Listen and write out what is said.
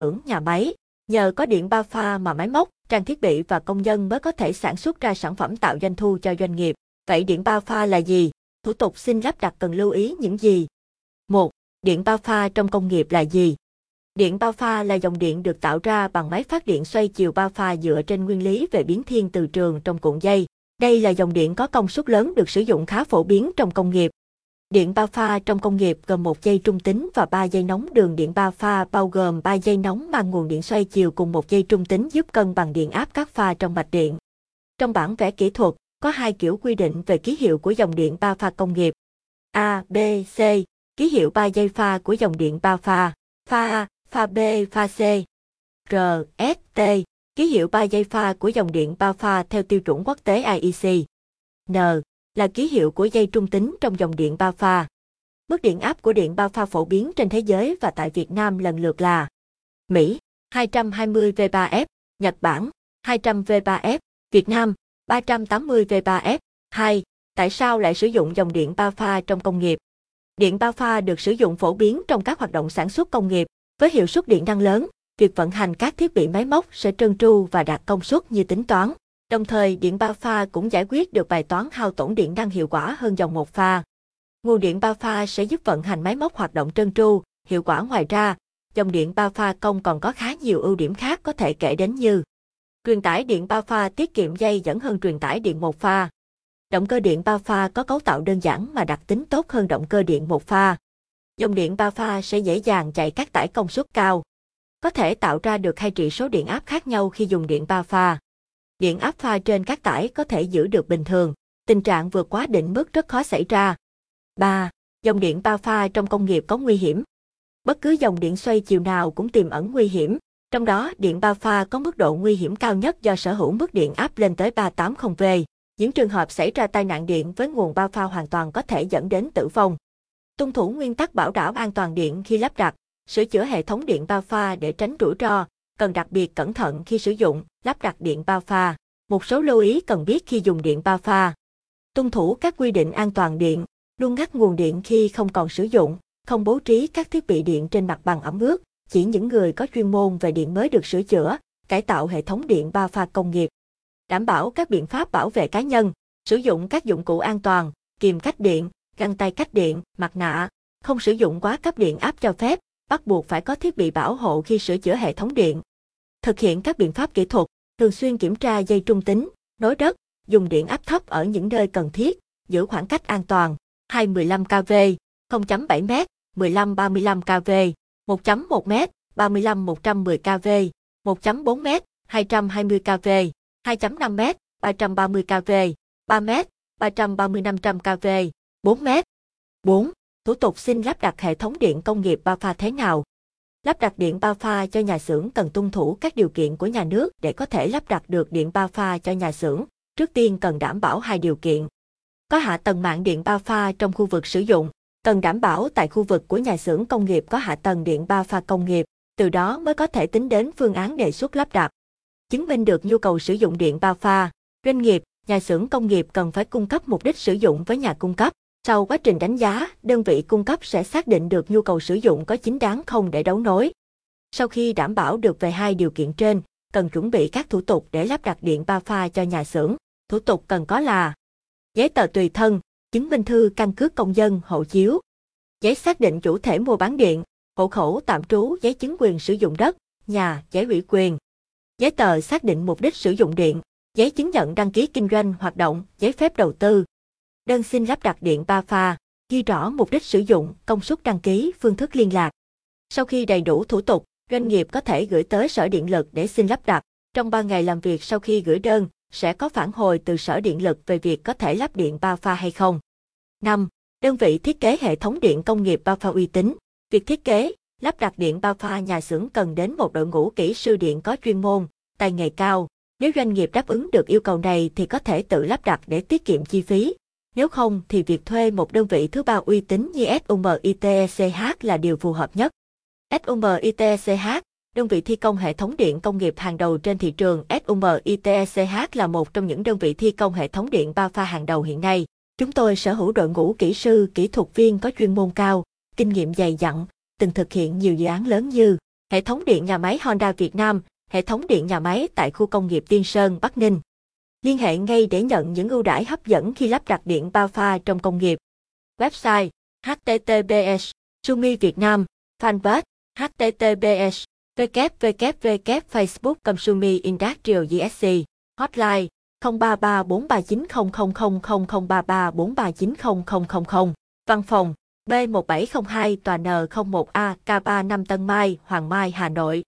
xưởng, nhà máy. Nhờ có điện ba pha mà máy móc, trang thiết bị và công nhân mới có thể sản xuất ra sản phẩm tạo doanh thu cho doanh nghiệp. Vậy điện ba pha là gì? Thủ tục xin lắp đặt cần lưu ý những gì? 1. Điện ba pha trong công nghiệp là gì? Điện ba pha là dòng điện được tạo ra bằng máy phát điện xoay chiều ba pha dựa trên nguyên lý về biến thiên từ trường trong cuộn dây. Đây là dòng điện có công suất lớn được sử dụng khá phổ biến trong công nghiệp. Điện ba pha trong công nghiệp gồm một dây trung tính và ba dây nóng đường điện ba pha bao gồm ba dây nóng mang nguồn điện xoay chiều cùng một dây trung tính giúp cân bằng điện áp các pha trong mạch điện. Trong bản vẽ kỹ thuật, có hai kiểu quy định về ký hiệu của dòng điện ba pha công nghiệp. A, B, C, ký hiệu ba dây pha của dòng điện ba pha, pha A, pha B, pha C. R, S, T, ký hiệu ba dây pha của dòng điện ba pha theo tiêu chuẩn quốc tế IEC. N, là ký hiệu của dây trung tính trong dòng điện ba pha. Mức điện áp của điện ba pha phổ biến trên thế giới và tại Việt Nam lần lượt là Mỹ 220 V3F, Nhật Bản 200 V3F, Việt Nam 380 V3F. 2. Tại sao lại sử dụng dòng điện ba pha trong công nghiệp? Điện ba pha được sử dụng phổ biến trong các hoạt động sản xuất công nghiệp với hiệu suất điện năng lớn. Việc vận hành các thiết bị máy móc sẽ trơn tru và đạt công suất như tính toán. Đồng thời, điện ba pha cũng giải quyết được bài toán hao tổn điện năng hiệu quả hơn dòng một pha. Nguồn điện ba pha sẽ giúp vận hành máy móc hoạt động trơn tru, hiệu quả ngoài ra. Dòng điện ba pha công còn có khá nhiều ưu điểm khác có thể kể đến như Truyền tải điện ba pha tiết kiệm dây dẫn hơn truyền tải điện một pha. Động cơ điện ba pha có cấu tạo đơn giản mà đặc tính tốt hơn động cơ điện một pha. Dòng điện ba pha sẽ dễ dàng chạy các tải công suất cao. Có thể tạo ra được hai trị số điện áp khác nhau khi dùng điện ba pha. Điện áp pha trên các tải có thể giữ được bình thường, tình trạng vượt quá định mức rất khó xảy ra. 3. Dòng điện ba pha trong công nghiệp có nguy hiểm. Bất cứ dòng điện xoay chiều nào cũng tiềm ẩn nguy hiểm, trong đó điện ba pha có mức độ nguy hiểm cao nhất do sở hữu mức điện áp lên tới 380V. Những trường hợp xảy ra tai nạn điện với nguồn ba pha hoàn toàn có thể dẫn đến tử vong. Tuân thủ nguyên tắc bảo đảm an toàn điện khi lắp đặt, sửa chữa hệ thống điện ba pha để tránh rủi ro, cần đặc biệt cẩn thận khi sử dụng, lắp đặt điện ba pha. Một số lưu ý cần biết khi dùng điện ba pha. Tuân thủ các quy định an toàn điện, luôn ngắt nguồn điện khi không còn sử dụng, không bố trí các thiết bị điện trên mặt bằng ẩm ướt, chỉ những người có chuyên môn về điện mới được sửa chữa, cải tạo hệ thống điện ba pha công nghiệp. Đảm bảo các biện pháp bảo vệ cá nhân, sử dụng các dụng cụ an toàn, kìm cách điện, găng tay cách điện, mặt nạ, không sử dụng quá cấp điện áp cho phép, bắt buộc phải có thiết bị bảo hộ khi sửa chữa hệ thống điện. Thực hiện các biện pháp kỹ thuật, thường xuyên kiểm tra dây trung tính, nối đất, dùng điện áp thấp ở những nơi cần thiết, giữ khoảng cách an toàn, 215 kV, 0.7 m, 15-35 kV, 1.1 m, 35 110 kV, 1.4 m, 220 kV, 2.5 m, 330 kV, 3 m, 330 500 kV, 4 m. 4. Thủ tục xin lắp đặt hệ thống điện công nghiệp ba pha thế nào? Lắp đặt điện ba pha cho nhà xưởng cần tuân thủ các điều kiện của nhà nước để có thể lắp đặt được điện ba pha cho nhà xưởng. Trước tiên cần đảm bảo hai điều kiện. Có hạ tầng mạng điện ba pha trong khu vực sử dụng, cần đảm bảo tại khu vực của nhà xưởng công nghiệp có hạ tầng điện ba pha công nghiệp, từ đó mới có thể tính đến phương án đề xuất lắp đặt. Chứng minh được nhu cầu sử dụng điện ba pha, doanh nghiệp, nhà xưởng công nghiệp cần phải cung cấp mục đích sử dụng với nhà cung cấp. Sau quá trình đánh giá, đơn vị cung cấp sẽ xác định được nhu cầu sử dụng có chính đáng không để đấu nối. Sau khi đảm bảo được về hai điều kiện trên, cần chuẩn bị các thủ tục để lắp đặt điện ba pha cho nhà xưởng. Thủ tục cần có là giấy tờ tùy thân, chứng minh thư căn cước công dân, hộ chiếu, giấy xác định chủ thể mua bán điện, hộ khẩu tạm trú, giấy chứng quyền sử dụng đất, nhà, giấy ủy quyền, giấy tờ xác định mục đích sử dụng điện, giấy chứng nhận đăng ký kinh doanh hoạt động, giấy phép đầu tư. Đơn xin lắp đặt điện ba pha, ghi rõ mục đích sử dụng, công suất đăng ký, phương thức liên lạc. Sau khi đầy đủ thủ tục, doanh nghiệp có thể gửi tới Sở Điện lực để xin lắp đặt. Trong 3 ngày làm việc sau khi gửi đơn, sẽ có phản hồi từ Sở Điện lực về việc có thể lắp điện ba pha hay không. 5. Đơn vị thiết kế hệ thống điện công nghiệp ba pha uy tín. Việc thiết kế, lắp đặt điện ba pha nhà xưởng cần đến một đội ngũ kỹ sư điện có chuyên môn, tay nghề cao. Nếu doanh nghiệp đáp ứng được yêu cầu này thì có thể tự lắp đặt để tiết kiệm chi phí. Nếu không thì việc thuê một đơn vị thứ ba uy tín như SUMITCH là điều phù hợp nhất. SUMITCH, đơn vị thi công hệ thống điện công nghiệp hàng đầu trên thị trường SUMITCH là một trong những đơn vị thi công hệ thống điện ba pha hàng đầu hiện nay. Chúng tôi sở hữu đội ngũ kỹ sư, kỹ thuật viên có chuyên môn cao, kinh nghiệm dày dặn, từng thực hiện nhiều dự án lớn như Hệ thống điện nhà máy Honda Việt Nam, hệ thống điện nhà máy tại khu công nghiệp Tiên Sơn, Bắc Ninh. Liên hệ ngay để nhận những ưu đãi hấp dẫn khi lắp đặt điện ba pha trong công nghiệp. Website https Sumi Việt Nam Fanpage https www Facebook Consumi Industrial GSC Hotline 033439000033439000 Văn phòng B1702 tòa N01A K35 Tân Mai, Hoàng Mai, Hà Nội